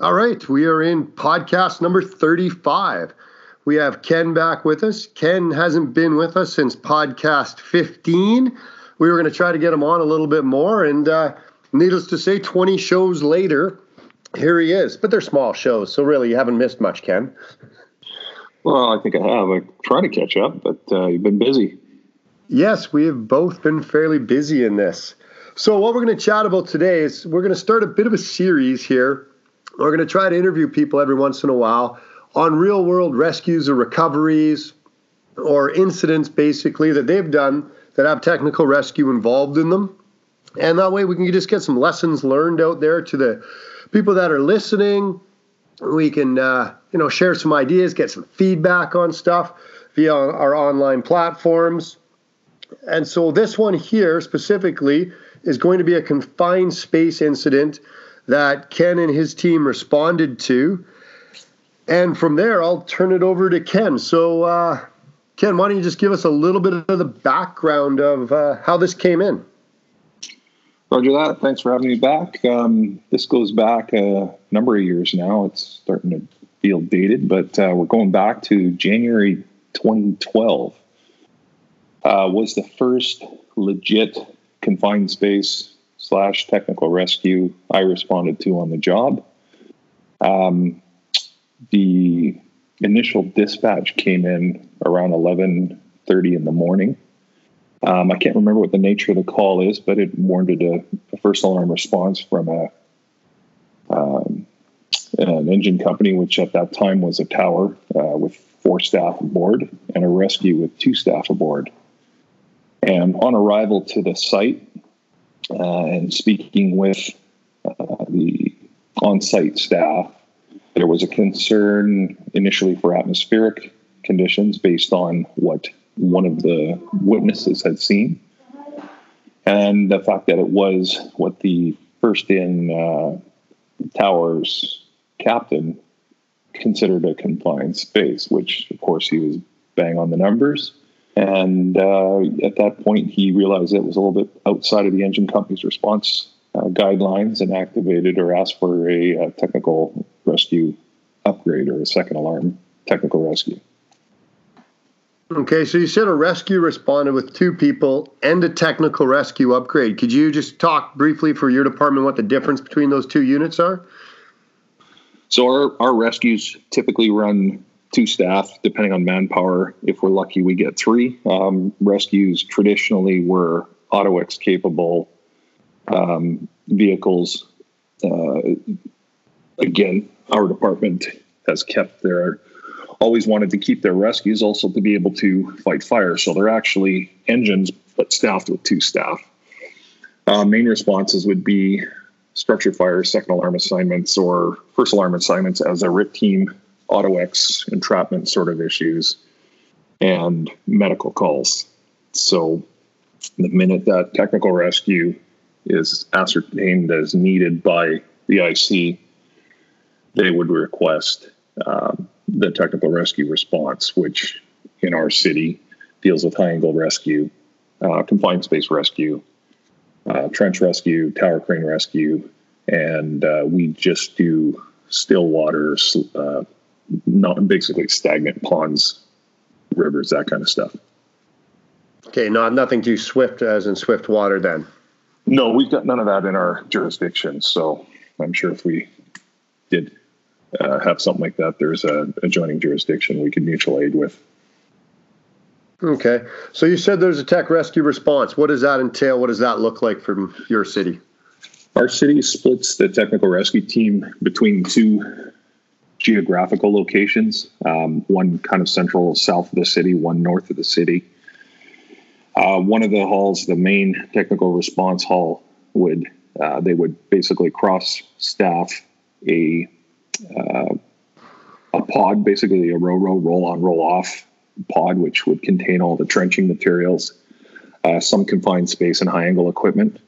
All right, we are in podcast number 35. We have Ken back with us. Ken hasn't been with us since podcast 15. We were going to try to get him on a little bit more, and uh, needless to say, 20 shows later, here he is. But they're small shows, so really you haven't missed much, Ken. Well, I think I have. I try to catch up, but uh, you've been busy. Yes, we have both been fairly busy in this. So, what we're going to chat about today is we're going to start a bit of a series here we're going to try to interview people every once in a while on real world rescues or recoveries or incidents, basically, that they've done that have technical rescue involved in them. And that way we can just get some lessons learned out there to the people that are listening. We can, uh, you know, share some ideas, get some feedback on stuff via our online platforms. And so this one here specifically is going to be a confined space incident that Ken and his team responded to. And from there, I'll turn it over to Ken. So, uh, Ken, why don't you just give us a little bit of the background of uh, how this came in? Roger that. Thanks for having me back. Um, this goes back a number of years now. It's starting to feel dated, but uh, we're going back to January 2012. Uh, was the first legit confined space slash technical rescue I responded to on the job. Um, the initial dispatch came in around 11.30 in the morning. Um, I can't remember what the nature of the call is, but it warranted a, a first alarm response from a um, an engine company, which at that time was a tower uh, with four staff aboard, and a rescue with two staff aboard. And on arrival to the site, and speaking with uh, the on site staff, there was a concern initially for atmospheric conditions based on what one of the witnesses had seen. And the fact that it was what the first in uh, towers captain considered a confined space, which of course he was bang on the numbers. And uh, at that point, he realized it was a little bit outside of the engine company's response uh, guidelines and activated or asked for a, a, technical rescue upgrade or a second alarm technical rescue. Okay, so you said a rescue responded with two people and a technical rescue upgrade. Could you just talk briefly for your department what the difference between those two units are? So our, our rescues typically run two staff, depending on manpower. If we're lucky, we get three. Um, rescues traditionally were AutoX capable um, vehicles. Uh, again, our department has kept their always wanted to keep their rescues also to be able to fight fire. So they're actually engines, but staffed with two staff. Uh, main responses would be structure fire, second alarm assignments, or first alarm assignments as a RIT team AutoX entrapment sort of issues and medical calls. So the minute that technical rescue is ascertained as needed by the IC, they would request um, the technical rescue response, which in our city deals with high angle rescue, uh, confined space rescue, uh, trench rescue, tower crane rescue, and uh, we just do still waters, uh, not basically stagnant ponds, rivers, that kind of stuff. Okay, not nothing too swift as in swift water then. No, we've got none of that in our jurisdiction. So I'm sure if we did uh, have something like that, there's a adjoining jurisdiction we could mutual aid with. Okay, so you said there's a tech rescue response. What does that entail? What does that look like from your city? Our city splits the technical rescue team between two geographical locations um, one kind of central south of the city, one north of the city. Uh, one of the halls, the main technical response hall, would uh, they would basically cross staff a uh, a pod, basically a row row roll on roll off pod, which would contain all the trenching materials, uh, some confined space, and high angle equipment.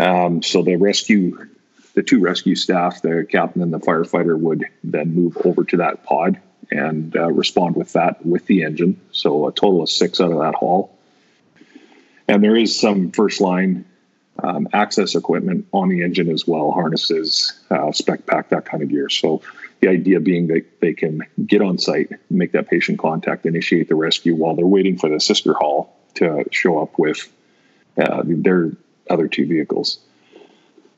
Um, so the rescue the two rescue staff, the captain and the firefighter, would then move over to that pod and uh, respond with that with the engine. So a total of six out of that hall. And there is some first line um, access equipment on the engine as well, harnesses, uh, spec pack, that kind of gear. So the idea being that they can get on site, make that patient contact, initiate the rescue while they're waiting for the sister hall to show up with uh, their other two vehicles.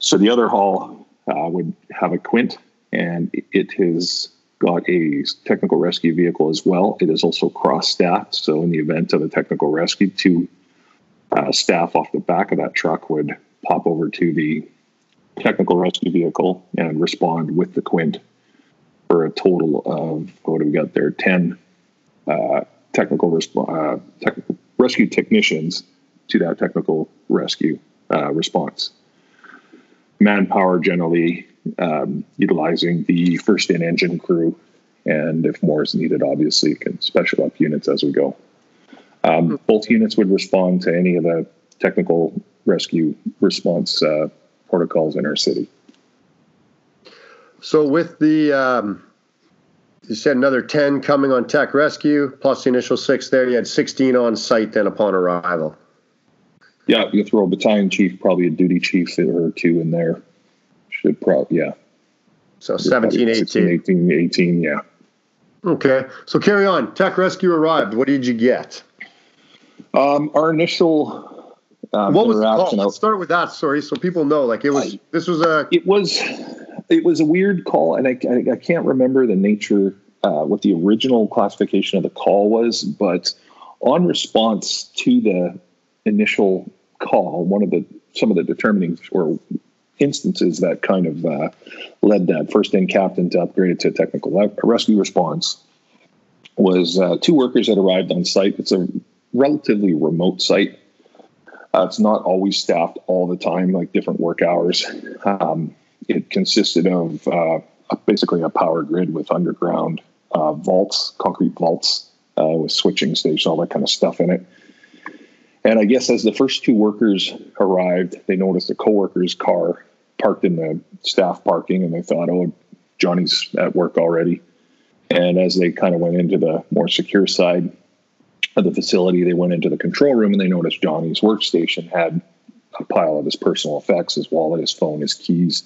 So the other hall uh, would have a quint, and it has got a technical rescue vehicle as well. It is also cross staffed, so in the event of a technical rescue, two uh, staff off the back of that truck would pop over to the technical rescue vehicle and respond with the quint for a total of what do we got there? Ten uh, technical resp- uh, rescue technicians to that technical rescue uh, response. Manpower generally um, utilizing the first in engine crew, and if more is needed, obviously, you can special up units as we go. Um, both units would respond to any of the technical rescue response uh, protocols in our city. So, with the um, you said another 10 coming on tech rescue plus the initial six there, you had 16 on site then upon arrival. Yeah, you throw a battalion chief, probably a duty chief or two in there. Should probably, yeah. So 17, 18. 16, 18, 18, yeah. Okay. So carry on. Tech rescue arrived. What did you get? Um, our initial um, what was the call? Let's start with that. Sorry, so people know. Like it was. I, this was a. It was. It was a weird call, and I, I, I can't remember the nature, uh, what the original classification of the call was, but on response to the initial call, one of the some of the determining or instances that kind of uh, led that first in captain to upgrade it to a technical rescue response was uh, two workers that arrived on site. It's a relatively remote site. Uh, it's not always staffed all the time, like different work hours. Um, it consisted of uh, basically a power grid with underground uh, vaults, concrete vaults uh, with switching stations, all that kind of stuff in it. And I guess as the first two workers arrived, they noticed a coworker's car parked in the staff parking, and they thought, "Oh, Johnny's at work already." And as they kind of went into the more secure side, of the facility. They went into the control room and they noticed Johnny's workstation had a pile of his personal effects, his wallet, his phone, his keys,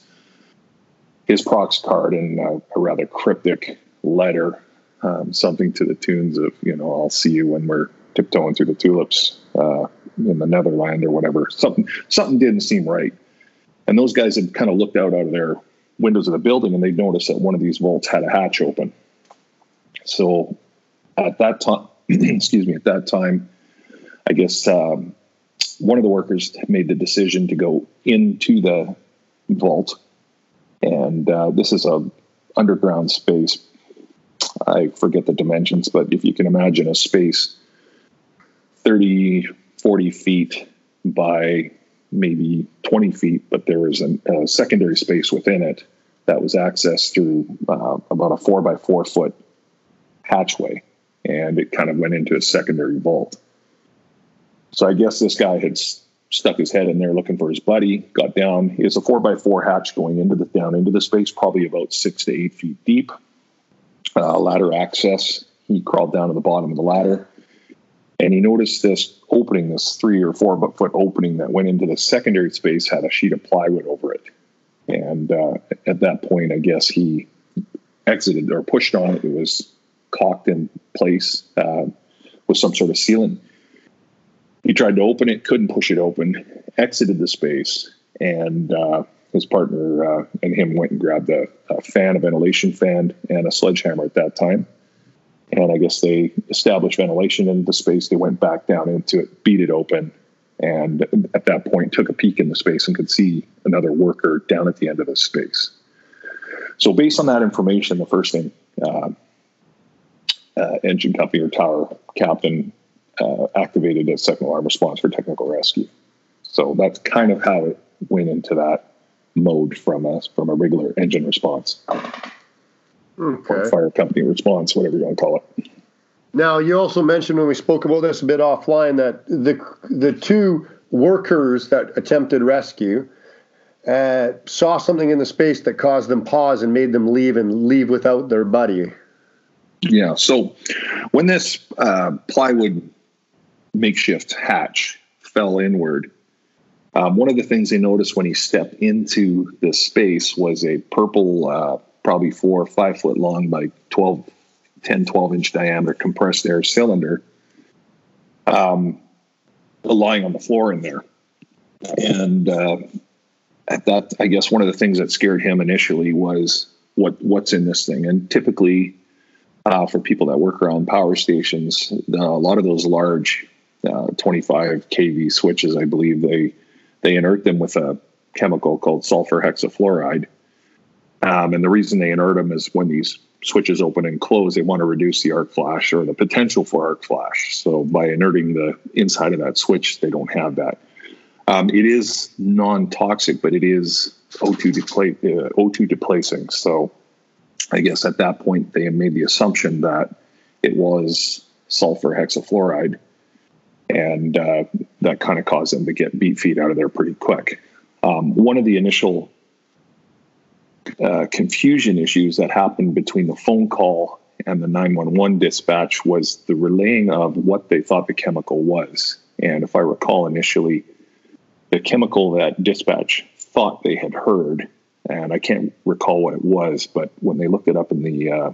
his prox card, and a, a rather cryptic letter, um, something to the tunes of, you know, I'll see you when we're tiptoeing through the tulips uh, in the Netherland or whatever. Something something didn't seem right. And those guys had kind of looked out out of their windows of the building and they noticed that one of these vaults had a hatch open. So at that time, excuse me, at that time, I guess um, one of the workers made the decision to go into the vault, and uh, this is a underground space. I forget the dimensions, but if you can imagine a space 30, 40 feet by maybe 20 feet, but there was an, a secondary space within it that was accessed through uh, about a four by four foot hatchway and it kind of went into a secondary vault. So I guess this guy had stuck his head in there looking for his buddy, got down. It's a four by four hatch going into the down into the space, probably about six to eight feet deep. Uh, ladder access. He crawled down to the bottom of the ladder, and he noticed this opening, this three or four foot opening that went into the secondary space, had a sheet of plywood over it. And uh, at that point, I guess he exited or pushed on it. It was caulked in place uh, with some sort of sealant. He tried to open it, couldn't push it open, exited the space, and uh, his partner uh, and him went and grabbed a, a, fan, a ventilation fan, and a sledgehammer at that time. And I guess they established ventilation in the space. They went back down into it, beat it open, and at that point took a peek in the space and could see another worker down at the end of the space. So, based on that information, the first thing uh, uh, engine company or tower captain uh, activated a second alarm response for technical rescue. So that's kind of how it went into that mode from us from a regular engine response. Okay. Fire company response, whatever you want to call it. Now, you also mentioned when we spoke about this a bit offline that the the two workers that attempted rescue uh, saw something in the space that caused them pause and made them leave and leave without their buddy. Yeah. So when this uh, plywood makeshift hatch fell inward, Um, one of the things they noticed when he stepped into the space was a purple, uh, probably four or five foot long by 12, 10, 12 inch diameter compressed air cylinder um, lying on the floor in there. And uh, at that, I guess one of the things that scared him initially was what what's in this thing. And typically, uh, for people that work around power stations, a lot of those large uh, 25 kV switches, I believe they they inert them with a chemical called sulfur hexafluoride. Um, and the reason they inert them is when these switches open and close, they want to reduce the arc flash or the potential for arc flash. So by inerting the inside of that switch, they don't have that. Um, it is non-toxic, but it is O2, depla- uh, O2 displacing. So I guess at that point they made the assumption that it was sulfur hexafluoride, and uh, that kind of caused them to get beat feet out of there pretty quick. Um, one of the initial uh, confusion issues that happened between the phone call and the 911 dispatch was the relaying of what they thought the chemical was. And if I recall initially, the chemical that dispatch thought they had heard, and I can't recall what it was, but when they looked it up in the uh,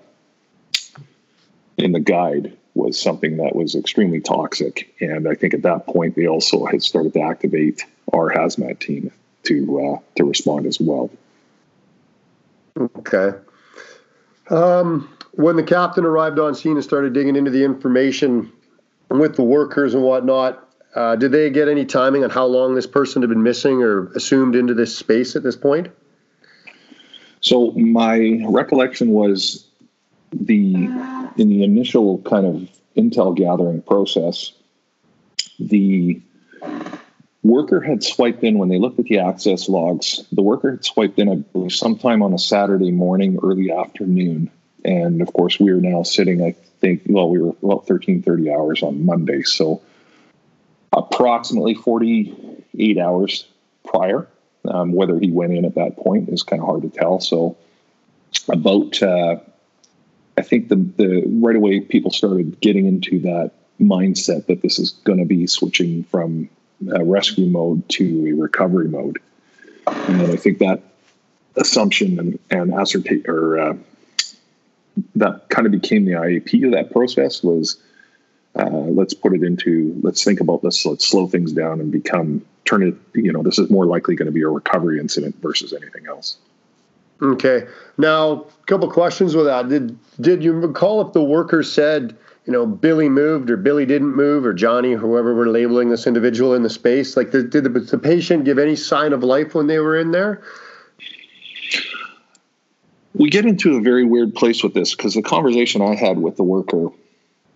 in the guide, was something that was extremely toxic. And I think at that point they also had started to activate our hazmat team to uh, to respond as well. Okay. Um, when the captain arrived on scene and started digging into the information with the workers and whatnot, uh, did they get any timing on how long this person had been missing or assumed into this space at this point? So my recollection was the in the initial kind of intel gathering process, the worker had swiped in when they looked at the access logs. The worker had swiped in, I believe, sometime on a Saturday morning, early afternoon, and of course we are now sitting. I think well, we were about thirteen thirty hours on Monday, so approximately 48 hours prior. Um, whether he went in at that point is kind of hard to tell. So, about uh, I think the the right away people started getting into that mindset that this is going to be switching from a rescue mode to a recovery mode, and I think that assumption and, and ascertain or uh, that kind of became the IAP of that process was uh, let's put it into let's think about this let's slow things down and become turn it you know this is more likely going to be a recovery incident versus anything else. Okay. Now a couple questions with that. Did did you recall if the worker said you know billy moved or billy didn't move or johnny whoever we're labeling this individual in the space like did, did the, the patient give any sign of life when they were in there we get into a very weird place with this because the conversation i had with the worker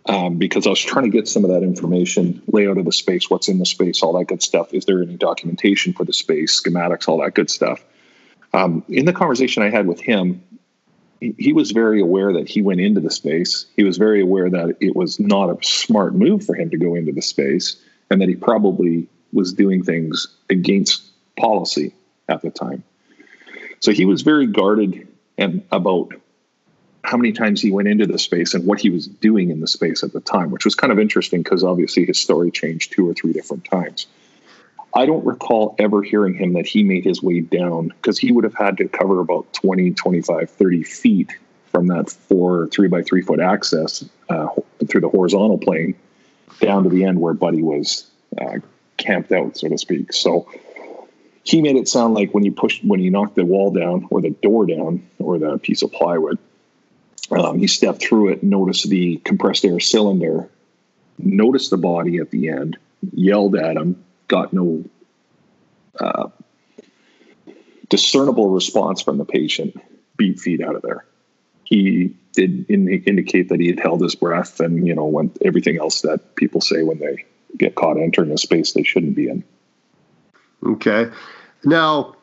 um, because I was trying to get some of that information, layout of the space, what's in the space, all that good stuff. Is there any documentation for the space, schematics, all that good stuff? Um, in the conversation I had with him, he, was very aware that he went into the space. He was very aware that it was not a smart move for him to go into the space, and that he probably was doing things against policy at the time. So he was very guarded and about how many times he went into the space and what he was doing in the space at the time, which was kind of interesting because obviously his story changed two or three different times. I don't recall ever hearing him that he made his way down because he would have had to cover about 20, 25, 30 feet from that four, three by three foot access uh, through the horizontal plane down to the end where Buddy was uh, camped out, so to speak. So he made it sound like when you pushed, when you knocked the wall down or the door down or the piece of plywood, um, he stepped through it, noticed the compressed air cylinder, noticed the body at the end, yelled at him, got no uh, discernible response from the patient, beat feet out of there. He did in, indicate that he had held his breath and, you know, went everything else that people say when they get caught entering a space they shouldn't be in. Okay. Now,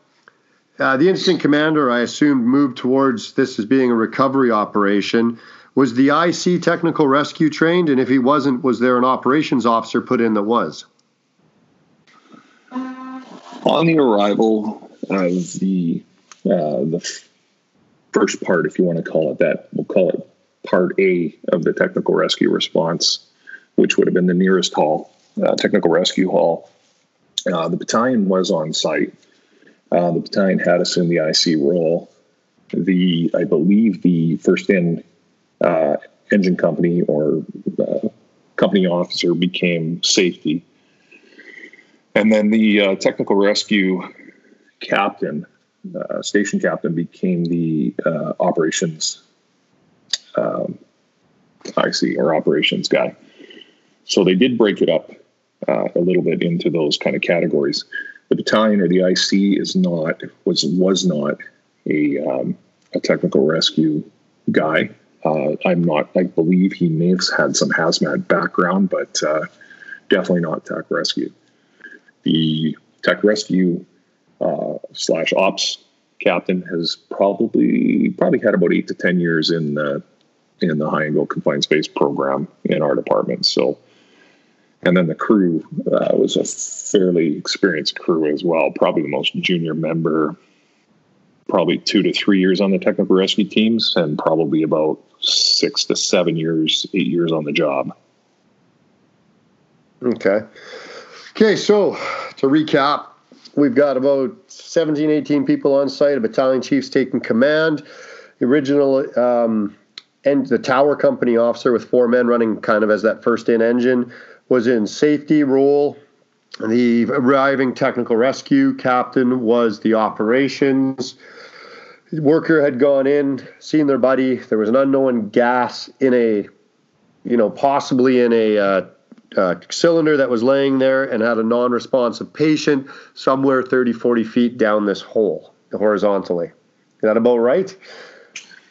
uh, the incident commander, I assumed, moved towards this as being a recovery operation. Was the IC technical rescue trained? And if he wasn't, was there an operations officer put in that was? On the arrival of the uh, the first part, if you want to call it that, we'll call it part A of the technical rescue response, which would have been the nearest hall, uh, technical rescue hall. Uh, the battalion was on site. Uh, the battalion had assumed the IC role. The I believe the first in uh, engine company or uh, company officer became safety, and then the uh, technical rescue captain, uh, station captain, became the operations um, IC or operations guy. So they did break it up uh, a little bit into those kind of categories. The battalion or the IC is not was was not a um, a technical rescue guy. Uh, I'm not. I believe he may have had some hazmat background, but uh, definitely not tech rescue. The tech rescue uh, slash ops captain has probably probably had about eight to ten years in the in the high angle confined space program in our department. So and then the crew uh, was a fairly experienced crew as well, probably the most junior member, probably two to three years on the technical rescue teams, and probably about six to seven years, eight years on the job. Okay. Okay, so to recap, we've got about 17, 18 people on site, a battalion chief's taking command. The original um, and the tower company officer with four men running kind of as that first in engine was in safety role. The arriving technical rescue captain was the operations. worker had gone in, seen their buddy. There was an unknown gas in a, you know, possibly in a uh, uh, cylinder that was laying there and had a non responsive patient somewhere 30, 40 feet down this hole horizontally. Is that about right?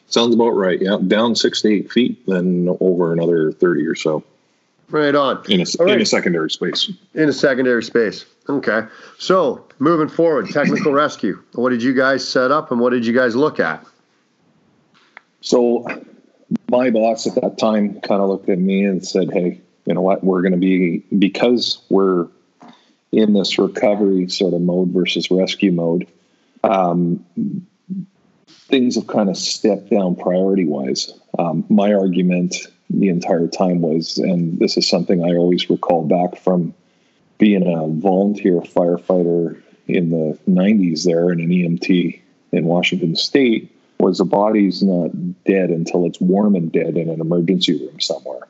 Sounds about right. Yeah. Down six to eight feet, then over another 30 or so. Right on. In a, right. in a secondary space. In a secondary space. Okay. So moving forward, technical rescue. What did you guys set up and what did you guys look at? So my boss at that time kind of looked at me and said, Hey, you know what? We're going to be, because we're in this recovery sort of mode versus rescue mode, um, things have kind of stepped down priority wise. Um, my argument the entire time was, and this is something I always recall back from being a volunteer firefighter in the 90s there in an EMT in Washington State, was the body's not dead until it's warm and dead in an emergency room somewhere.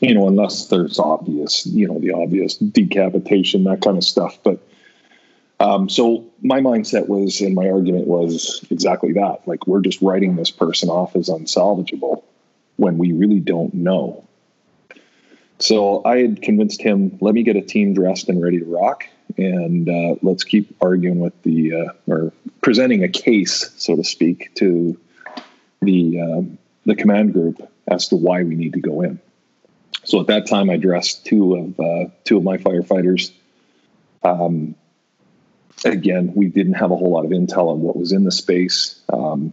You know, unless there's obvious, you know, the obvious decapitation, that kind of stuff. But um, so my mindset was, and my argument was exactly that. Like, we're just writing this person off as unsalvageable when we really don't know. So I had convinced him, let me get a team dressed and ready to rock, and uh, let's keep arguing with the uh, or presenting a case, so to speak, to the uh, the command group as to why we need to go in. So at that time, I dressed two of uh, two of my firefighters. Um, again, we didn't have a whole lot of intel on what was in the space. Um,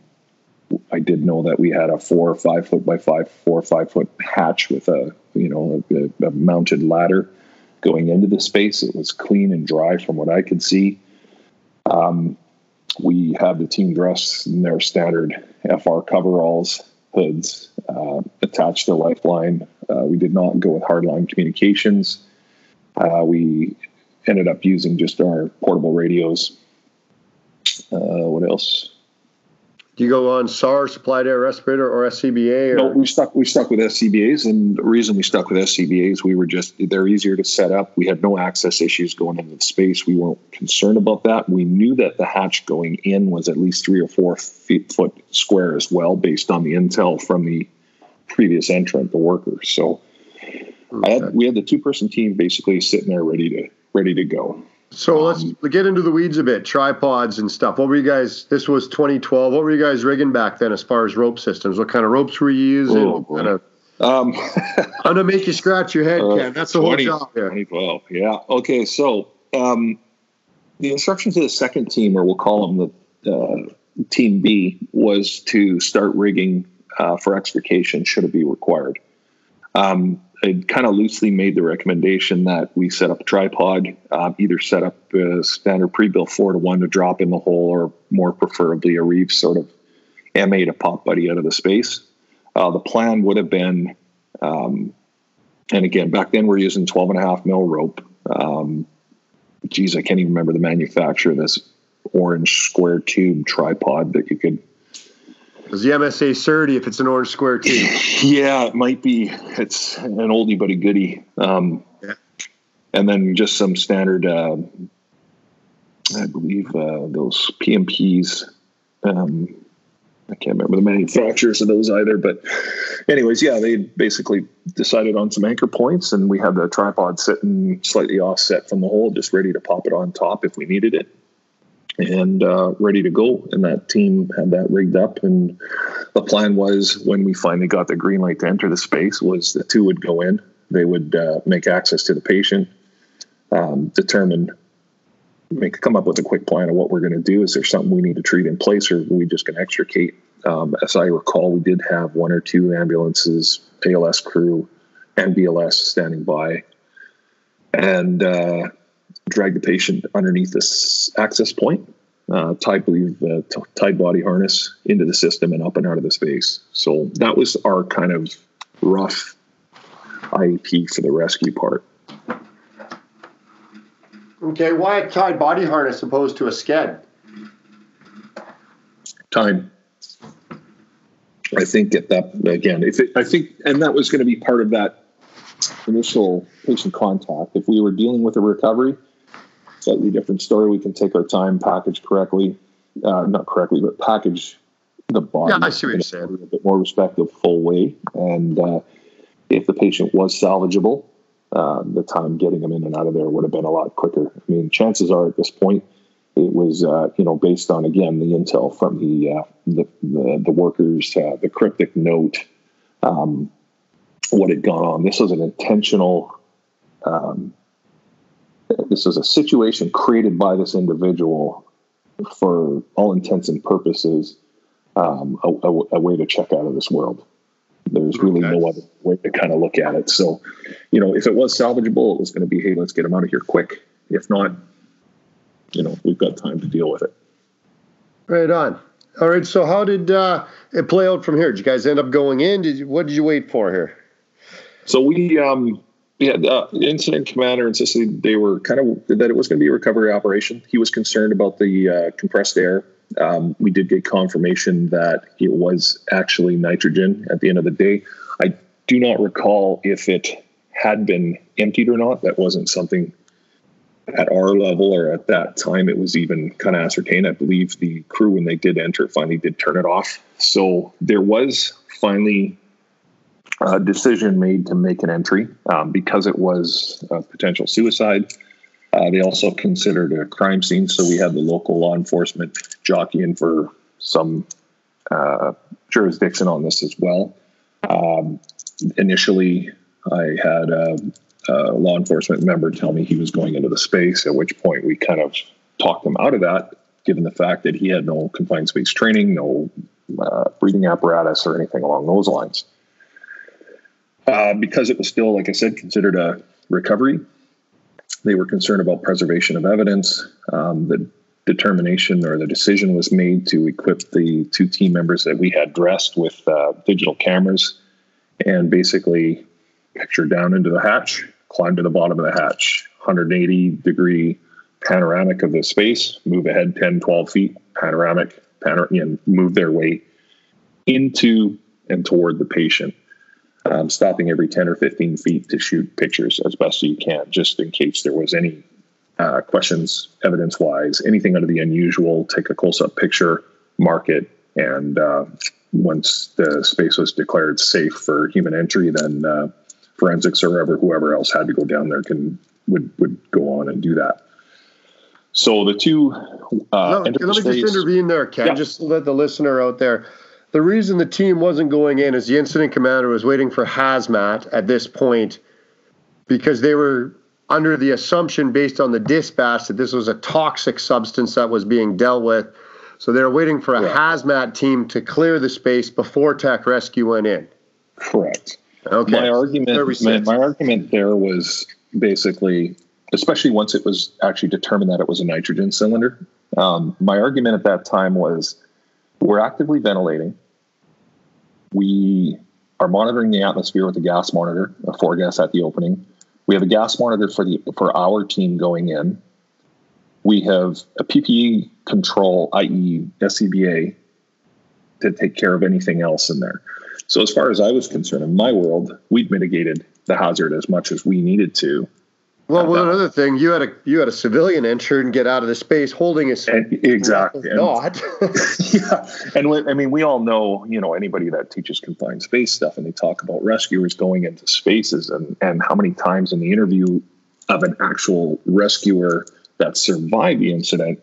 I did know that we had a four or five foot by five, four or five foot hatch with a you know a, a mounted ladder going into the space. It was clean and dry from what I could see. Um, we have the team dress in their standard FR coveralls, hoods, uh, attached to lifeline. Uh, we did not go with hardline communications. Uh, we ended up using just our portable radios. Uh, what else? Do you go on SAR, supplied air respirator, or SCBA? Or? No, we stuck we stuck with SCBA's, and the reason we stuck with SCBA's, we were just they're easier to set up. We had no access issues going into the space. We weren't concerned about that. We knew that the hatch going in was at least three or four feet foot square as well, based on the intel from the previous entrant, the workers. So, okay. had, we had the two person team basically sitting there ready to ready to go. So let's um, get into the weeds a bit. Tripods and stuff. What were you guys? This was 2012. What were you guys rigging back then as far as rope systems? What kind of ropes were you using? Oh, kind of, um, I'm gonna make you scratch your head, uh, Ken. That's the 20, whole job here. 2012. Yeah. Okay. So um, the instructions to the second team, or we'll call them the uh, team B, was to start rigging uh, for extrication should it be required. Um, I kind of loosely made the recommendation that we set up a tripod, uh, either set up a standard pre-built four to one to drop in the hole, or more preferably a reef sort of MA to pop buddy out of the space. Uh, the plan would have been, um, and again, back then we're using 12 and a half mil rope. Um, geez, I can't even remember the manufacturer of this orange square tube tripod that you could. Does the MSA Surdy if it's an orange square tube? yeah, it might be. It's an oldie but a goodie. Um, yeah. And then just some standard, uh, I believe uh, those PMPs. Um, I can't remember the manufacturers of those either, but anyways, yeah, they basically decided on some anchor points, and we had the tripod sitting slightly offset from the hole, just ready to pop it on top if we needed it, and uh, ready to go. And that team had that rigged up, and the plan was when we finally got the green light to enter the space, was the two would go in, they would uh, make access to the patient, um, determine make come up with a quick plan of what we're going to do. Is there something we need to treat in place, or are we just going to extricate? Um, as I recall, we did have one or two ambulances, ALS crew, and BLS standing by, and uh, drag the patient underneath this access point. Uh, tie, believe, the t- tied body harness into the system and up and out of the space. So that was our kind of rough IEP for the rescue part. Okay, why a tied body harness opposed to a sked? Time. I think at that again, if it, I think, and that was going to be part of that initial patient contact. If we were dealing with a recovery, slightly different story. We can take our time, package correctly, uh, not correctly, but package the body. Yeah, I see what you're saying. A bit more respective, full way, and uh, if the patient was salvageable, uh, the time getting them in and out of there would have been a lot quicker. I mean, chances are at this point, it was uh, you know based on again the intel from the uh, the, the, the workers, uh, the cryptic note, um, what had gone on. This was an intentional. Um, this was a situation created by this individual for all intents and purposes, um, a, a, a way to check out of this world. There's really okay. no other way to kind of look at it. So, you know, if it was salvageable, it was going to be, hey, let's get them out of here quick. If not, you know, we've got time to deal with it. Right on. All right. So, how did uh, it play out from here? Did you guys end up going in? Did you, what did you wait for here? So we um, we had uh, incident commander insisted they were kind of that it was going to be a recovery operation. He was concerned about the uh, compressed air um, we did get confirmation that it was actually nitrogen at the end of the day. I do not recall if it had been emptied or not. That wasn't something at our level or at that time it was even kind of ascertained. I believe the crew, when they did enter, finally did turn it off. So there was finally a decision made to make an entry um, because it was a potential suicide. Uh, they also considered a crime scene, so we had the local law enforcement jockeying for some uh, jurisdiction on this as well. Um, initially, I had a, a, law enforcement member tell me he was going into the space, at which point we kind of talked him out of that, given the fact that he had no confined space training, no uh, breathing apparatus, or anything along those lines. Uh, because it was still, like I said, considered a recovery they were concerned about preservation of evidence. Um, the determination or the decision was made to equip the two team members that we had dressed with uh, digital cameras and basically picture down into the hatch, climb to the bottom of the hatch, 180 degree panoramic of the space, move ahead 10, 12 feet, panoramic, panor- and move their way into and toward the patient um, stopping every 10 or 15 feet to shoot pictures as best you can, just in case there was any uh, questions evidence wise, anything out of the unusual, take a close up picture, mark it, and uh, once the space was declared safe for human entry, then uh, forensics or whoever, whoever else had to go down there can would would go on and do that. So the two. Uh, no, let me just intervene there, Ken. Yeah. Just let the listener out there the reason the team wasn't going in is the incident commander was waiting for hazmat at this point because they were under the assumption based on the dispatch that this was a toxic substance that was being dealt with. So they were waiting for a hazmat team to clear the space before tech rescue went in. Correct. Okay. My argument, my, my argument there was basically, especially once it was actually determined that it was a nitrogen cylinder. Um, my argument at that time was we're actively ventilating. We are monitoring the atmosphere with a gas monitor, a four gas at the opening. We have a gas monitor for the for our team going in. we have a PPE control, i.e., SCBA, to take care of anything else in there. So, as far as I was concerned, in my world, we'd mitigated the hazard as much as we needed to. Well, one other thing, you had a you had a civilian enter and get out of the space holding a and, exactly and, not. yeah, and I mean, we all know, you know, anybody that teaches confined space stuff, and they talk about rescuers going into spaces, and and how many times in the interview of an actual rescuer that survived the incident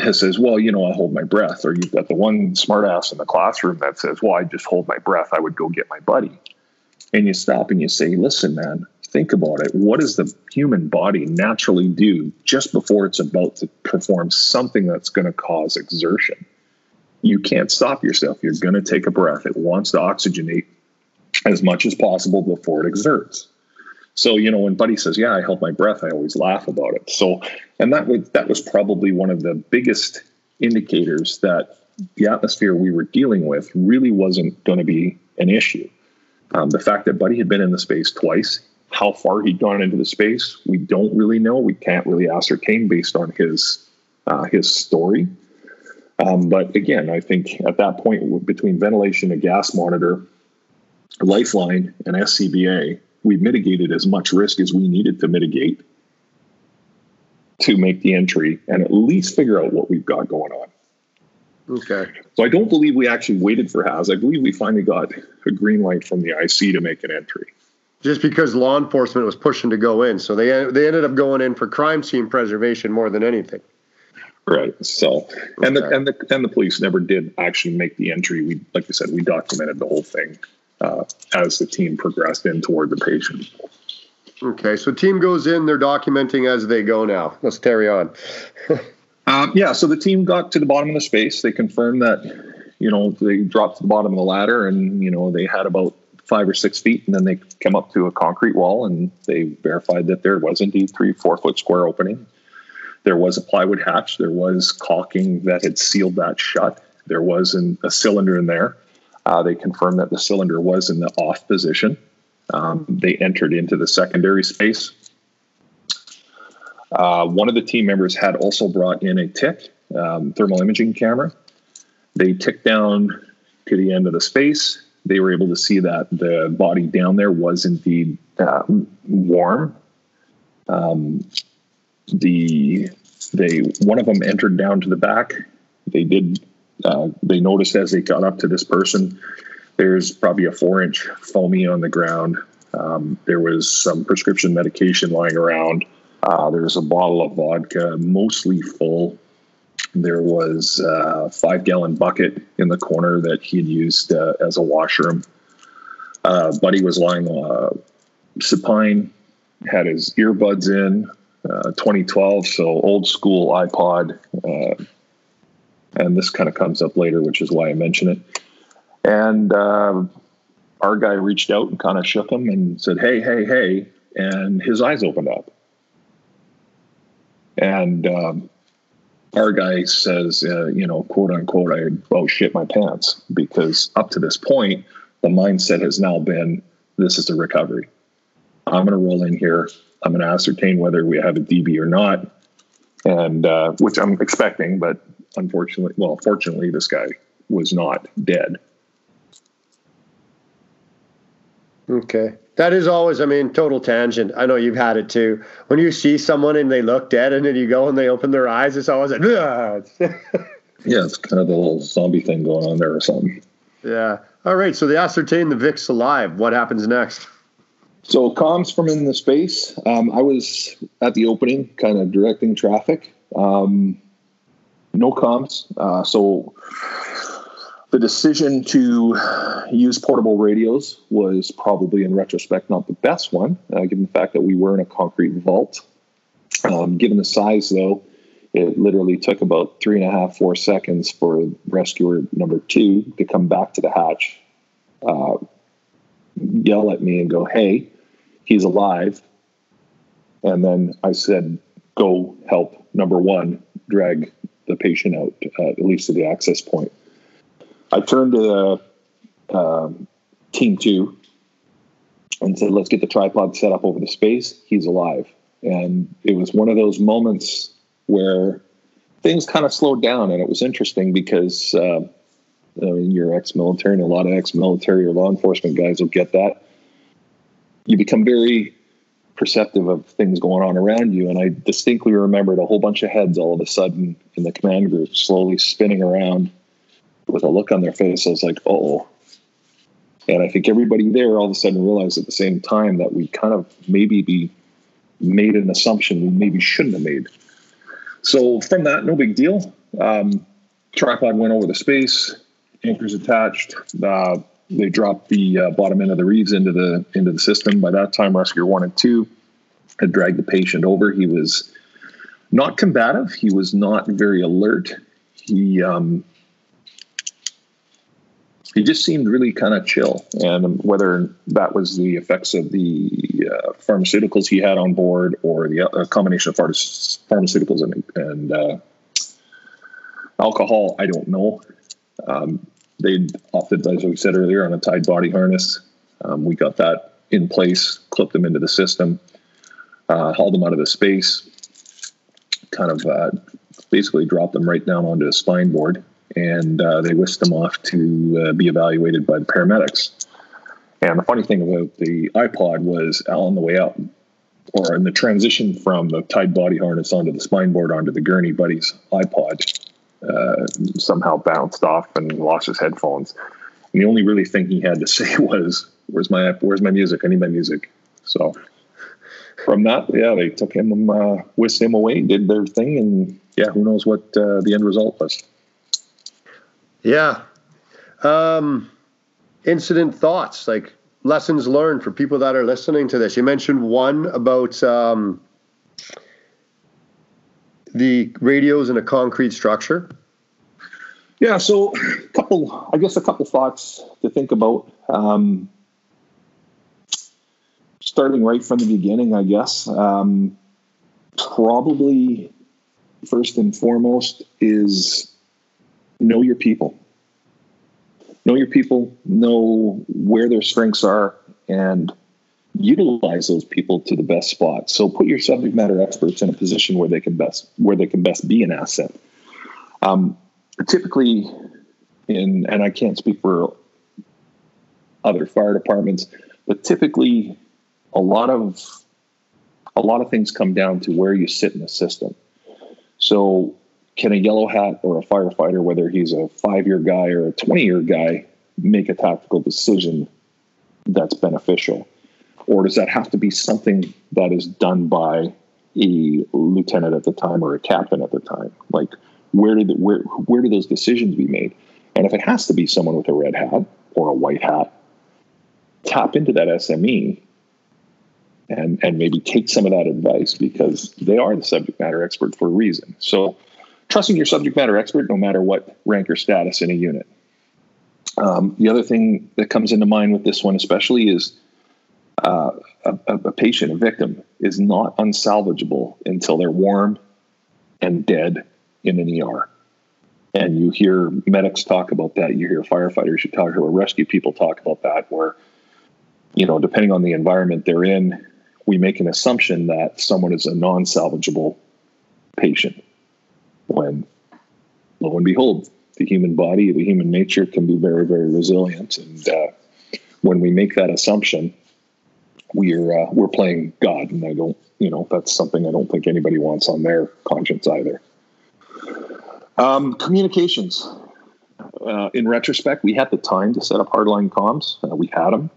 has says, well, you know, I hold my breath. Or you've got the one smartass in the classroom that says, well, I just hold my breath. I would go get my buddy. And you stop and you say, listen, man, think about it. What does the human body naturally do just before it's about to perform something that's going to cause exertion? You can't stop yourself. You're going to take a breath. It wants to oxygenate as much as possible before it exerts. So, you know, when Buddy says, "Yeah, I held my breath," I always laugh about it. So, and that was that was probably one of the biggest indicators that the atmosphere we were dealing with really wasn't going to be an issue. Um, the fact that Buddy had been in the space twice, how far he'd gone into the space, we don't really know. We can't really ascertain based on his uh, his story. Um, but again, I think at that point, between ventilation, a gas monitor, lifeline, and SCBA, we mitigated as much risk as we needed to mitigate to make the entry and at least figure out what we've got going on. Okay. So I don't believe we actually waited for Haz. I believe we finally got a green light from the IC to make an entry. Just because law enforcement was pushing to go in, so they they ended up going in for crime scene preservation more than anything. Right. So, and okay. the and the and the police never did actually make the entry. We, like I said, we documented the whole thing uh, as the team progressed in toward the patient. Okay, so team goes in, they're documenting as they go now. Let's carry on. um, yeah, so the team got to the bottom of the space. They confirmed that, you know, they dropped to the bottom of the ladder and, you know, they had about five or six feet and then they came up to a concrete wall and they verified that there was indeed three, four foot square opening. There was a plywood hatch. There was caulking that had sealed that shut. There was an, a cylinder in there. Uh, they confirmed that the cylinder was in the off position. Um, they entered into the secondary space. Uh, one of the team members had also brought in a TIC um, thermal imaging camera. They ticked down to the end of the space. They were able to see that the body down there was indeed uh, warm. Um, the they one of them entered down to the back. They did uh, they noticed as they got up to this person, there's probably a four inch foamy on the ground. Um, there was some prescription medication lying around. Uh, there was a bottle of vodka, mostly full. There was a five gallon bucket in the corner that he had used uh, as a washroom. Uh, Buddy was lying uh, supine, had his earbuds in, uh, 2012, so old school iPod uh, and this kind of comes up later, which is why I mention it. And uh, our guy reached out and kind of shook him and said, "Hey, hey, hey!" And his eyes opened up. And um, our guy says, uh, you know, quote unquote, I oh shit my pants because up to this point, the mindset has now been this is a recovery. I'm going to roll in here. I'm going to ascertain whether we have a DB or not, and uh, which I'm expecting, but unfortunately, well, fortunately, this guy was not dead. Okay. That is always, I mean, total tangent. I know you've had it too. When you see someone and they look dead and then you go and they open their eyes, it's always like, yeah, it's kind of the little zombie thing going on there or something. Yeah. All right. So they ascertain the Vic's alive. What happens next? So comms from in the space. Um, I was at the opening, kind of directing traffic. Um, no comms. Uh, so the decision to use portable radios was probably, in retrospect, not the best one, uh, given the fact that we were in a concrete vault. Um, given the size, though, it literally took about three and a half, four seconds for rescuer number two to come back to the hatch, uh, yell at me, and go, "Hey, he's alive." And then I said, "Go help number one drag the patient out, uh, at least to the access point. I turned to the um, team two and said, let's get the tripod set up over the space. He's alive. And it was one of those moments where things kind of slowed down. And it was interesting because uh, I mean, you're ex military, and a lot of ex military or law enforcement guys will get that. You become very perceptive of things going on around you. And I distinctly remembered a whole bunch of heads all of a sudden in the command group slowly spinning around with a look on their face. I was like, oh. And I think everybody there all of a sudden realized at the same time that we kind of maybe be made an assumption we maybe shouldn't have made. So from that, no big deal. Um, tripod went over the space, anchors attached. Uh, they dropped the uh, bottom end of the reeds into the into the system. By that time, rescuer one and two had dragged the patient over. He was not combative. He was not very alert. He um, he just seemed really kind of chill. And whether that was the effects of the uh, pharmaceuticals he had on board or the uh, combination of pharmaceuticals and, and uh, alcohol, I don't know. Um, they opted, as we said earlier, on a tied body harness. Um, we got that in place, clipped them into the system, uh, hauled them out of the space, kind of uh, basically dropped them right down onto a spine board and uh, they whisked them off to uh, be evaluated by the paramedics. And the funny thing about the iPod was on the way out, or in the transition from the tied body harness onto the spine board onto the gurney buddy's iPod, uh, somehow bounced off and lost his headphones. And the only really thing he had to say was, "Where's my Where's my music? I need my music." So from that, yeah, they took him, uh, whisked him away, did their thing, and yeah, who knows what uh, the end result was. Yeah. Um, incident thoughts, like lessons learned for people that are listening to this. You mentioned one about um, the radios in a concrete structure. Yeah, so a couple, I guess, a couple thoughts to think about. Um, starting right from the beginning, I guess. Um, probably first and foremost is know your people. Know your people, know where their strengths are, and utilize those people to the best spot. So put your subject matter experts in a position where they can best where they can best be an asset. Um, typically, in and I can't speak for other fire departments, but typically, a lot of a lot of things come down to where you sit in the system. So can a yellow hat or a firefighter, whether he's a five year guy or a 20 year guy, make a tactical decision that's beneficial? Or does that have to be something that is done by a lieutenant at the time or a captain at the time? Like, where did where where do those decisions be made? And if it has to be someone with a red hat or a white hat, tap into that SME and and maybe take some of that advice because they are the subject matter expert for a reason. So trusting your subject matter expert no matter what rank or status in a unit. Um, the other thing that comes into mind with this one, especially, is uh, a, a, patient, a victim, is not unsalvageable until they're warm and dead in an ER. And you hear medics talk about that. You hear firefighters, you talk, or rescue people talk about that, where, you know, depending on the environment they're in, we make an assumption that someone is a non salvageable patient when lo and behold, the human body, the human nature can be very, very resilient. And uh, when we make that assumption, we're uh, we're playing God, and I don't, you know, that's something I don't think anybody wants on their conscience either. Um, communications. Uh, in retrospect, we had the time to set up hardline comms. Uh, we had them.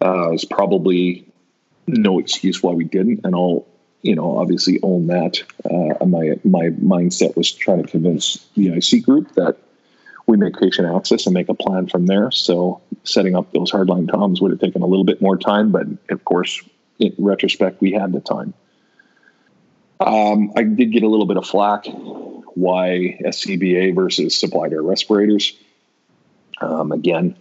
Uh, was probably no excuse why we didn't, and I'll you know, obviously own that. Uh, my my mindset was trying to convince the IC group that we make patient access and make a plan from there. So setting up those hardline comms would have taken a little bit more time, but of course, in retrospect, we had the time. Um, I did get a little bit of flack. Why SCBA versus supplied air respirators? Um, again,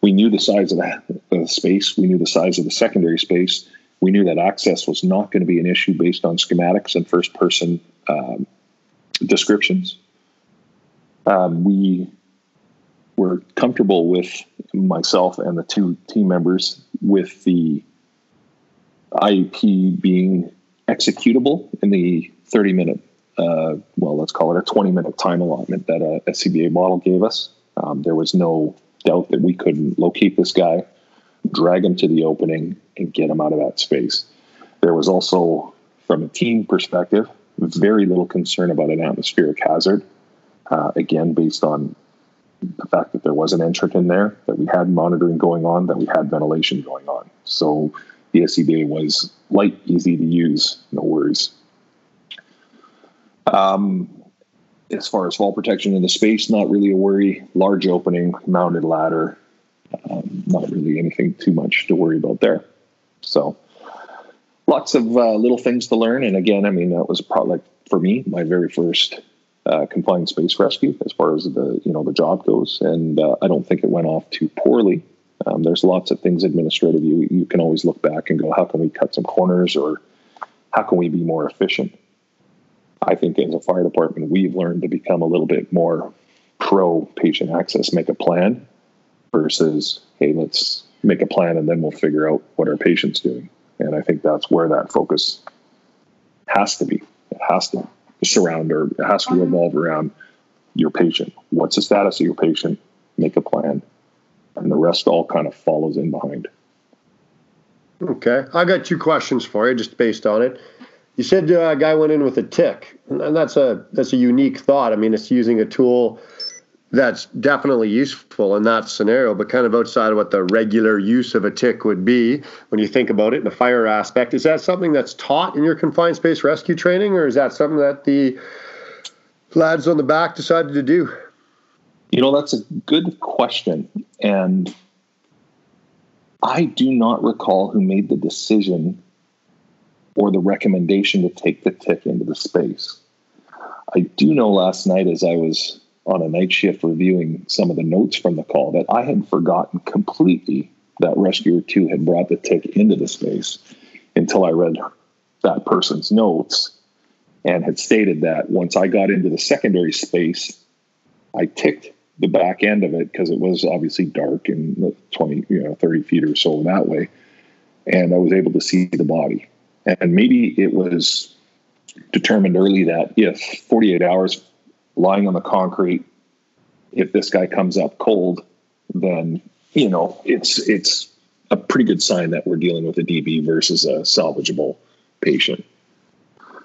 we knew the size of the, the space. We knew the size of the secondary space we knew that access was not going to be an issue based on schematics and first person um, descriptions. Um, we were comfortable with myself and the two team members with the IEP being executable in the 30 minute uh, well, let's call it a 20 minute time allotment that a SCBA model gave us. Um, there was no doubt that we couldn't locate this guy, drag him to the opening, and get him out of that space. There was also, from a team perspective, very little concern about an atmospheric hazard. Uh, again, based on the fact that there was an entrant in there, that we had monitoring going on, that we had ventilation going on. So the SCBA was light, easy to use, no worries. Um, as far as fall protection in the space, not really a worry. Large opening, mounted ladder, um, not really anything too much to worry about there. So lots of uh, little things to learn. And again, I mean, that was probably for me my very first uh, confined space rescue as far as the you know the job goes. And uh, I don't think it went off too poorly. Um, there's lots of things administrative you you can always look back and go, how can we cut some corners or how can we be more efficient? I think as a fire department, we've learned to become a little bit more pro patient access, make a plan versus, hey, let's make a plan and then we'll figure out what our patient's doing. And I think that's where that focus has to be. It has to surround or it has to revolve around your patient. What's the status of your patient? Make a plan. And the rest all kind of follows in behind. Okay. I got two questions for you just based on it. You said uh, a guy went in with a TIC, and that's a that's a unique thought. I mean, it's using a tool that's definitely useful in that scenario, but kind of outside of what the regular use of a TIC would be when you think about it in the fire aspect. Is that something that's taught in your confined space rescue training, or is that something that the lads on the back decided to do? You know, that's a good question. And I do not recall who made the decision or the recommendation to take the TIC into the space. I do know last night as I was on a night shift reviewing some of the notes from the call that I had forgotten completely that Rescuer 2 had brought the TIC into the space until I read that person's notes and had stated that once I got into the secondary space, I ticked the back end of it because it was obviously dark and 20, you know, 30 feet or so that way. And I was able to see the body. And maybe it was determined early that if 48 hours lying on the concrete, if this guy comes up cold, then you know it's it's a pretty good sign that we're dealing with a DB versus a salvageable patient.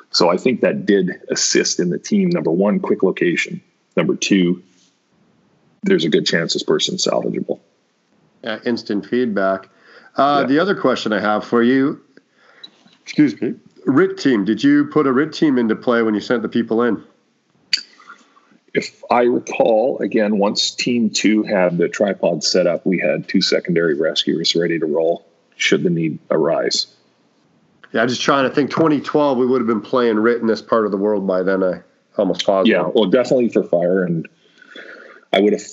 So I think that did assist in the team. Number one, quick location. Number two, there's a good chance this person's salvageable. Yeah, instant feedback. Uh, yeah. The other question I have for you excuse me, RIT team. Did you put a RIT team into play when you sent the people in? If I recall, again, once Team Two had the tripod set up, we had two secondary rescuers ready to roll should the need arise. Yeah, I'm just trying to think. 2012, we would have been playing RIT in this part of the world by then. I almost paused. Yeah, well, definitely for fire, and I would have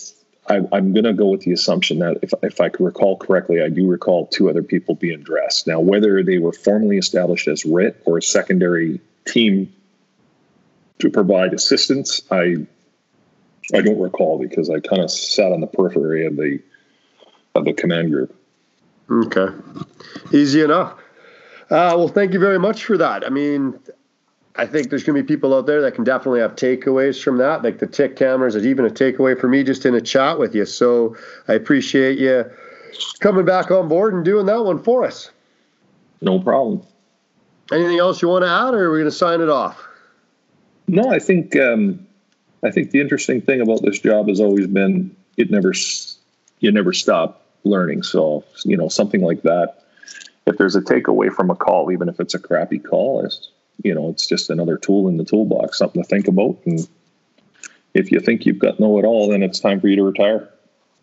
I, am going to go with the assumption that if, if I can recall correctly, I do recall two other people being dressed. Now, whether they were formally established as RIT or a secondary team to provide assistance, I I don't recall because I kind of sat on the periphery of the of the command group. Okay, easy enough. Uh, well, thank you very much for that. I mean, I think there's going to be people out there that can definitely have takeaways from that. Like the TIC cameras is even a takeaway for me just in a chat with you. So I appreciate you coming back on board and doing that one for us. No problem. Anything else you want to add, or are we going to sign it off? No, I think um, I think the interesting thing about this job has always been it never you never stop learning. So you know something like that. If there's a takeaway from a call, even if it's a crappy call, it's you know, it's just another tool in the toolbox, something to think about. And if you think you've got know it all, then it's time for you to retire.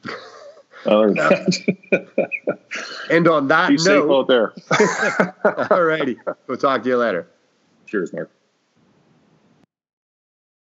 Other than that. and on that Be note, safe out there. all righty. We'll talk to you later. Cheers, Mark.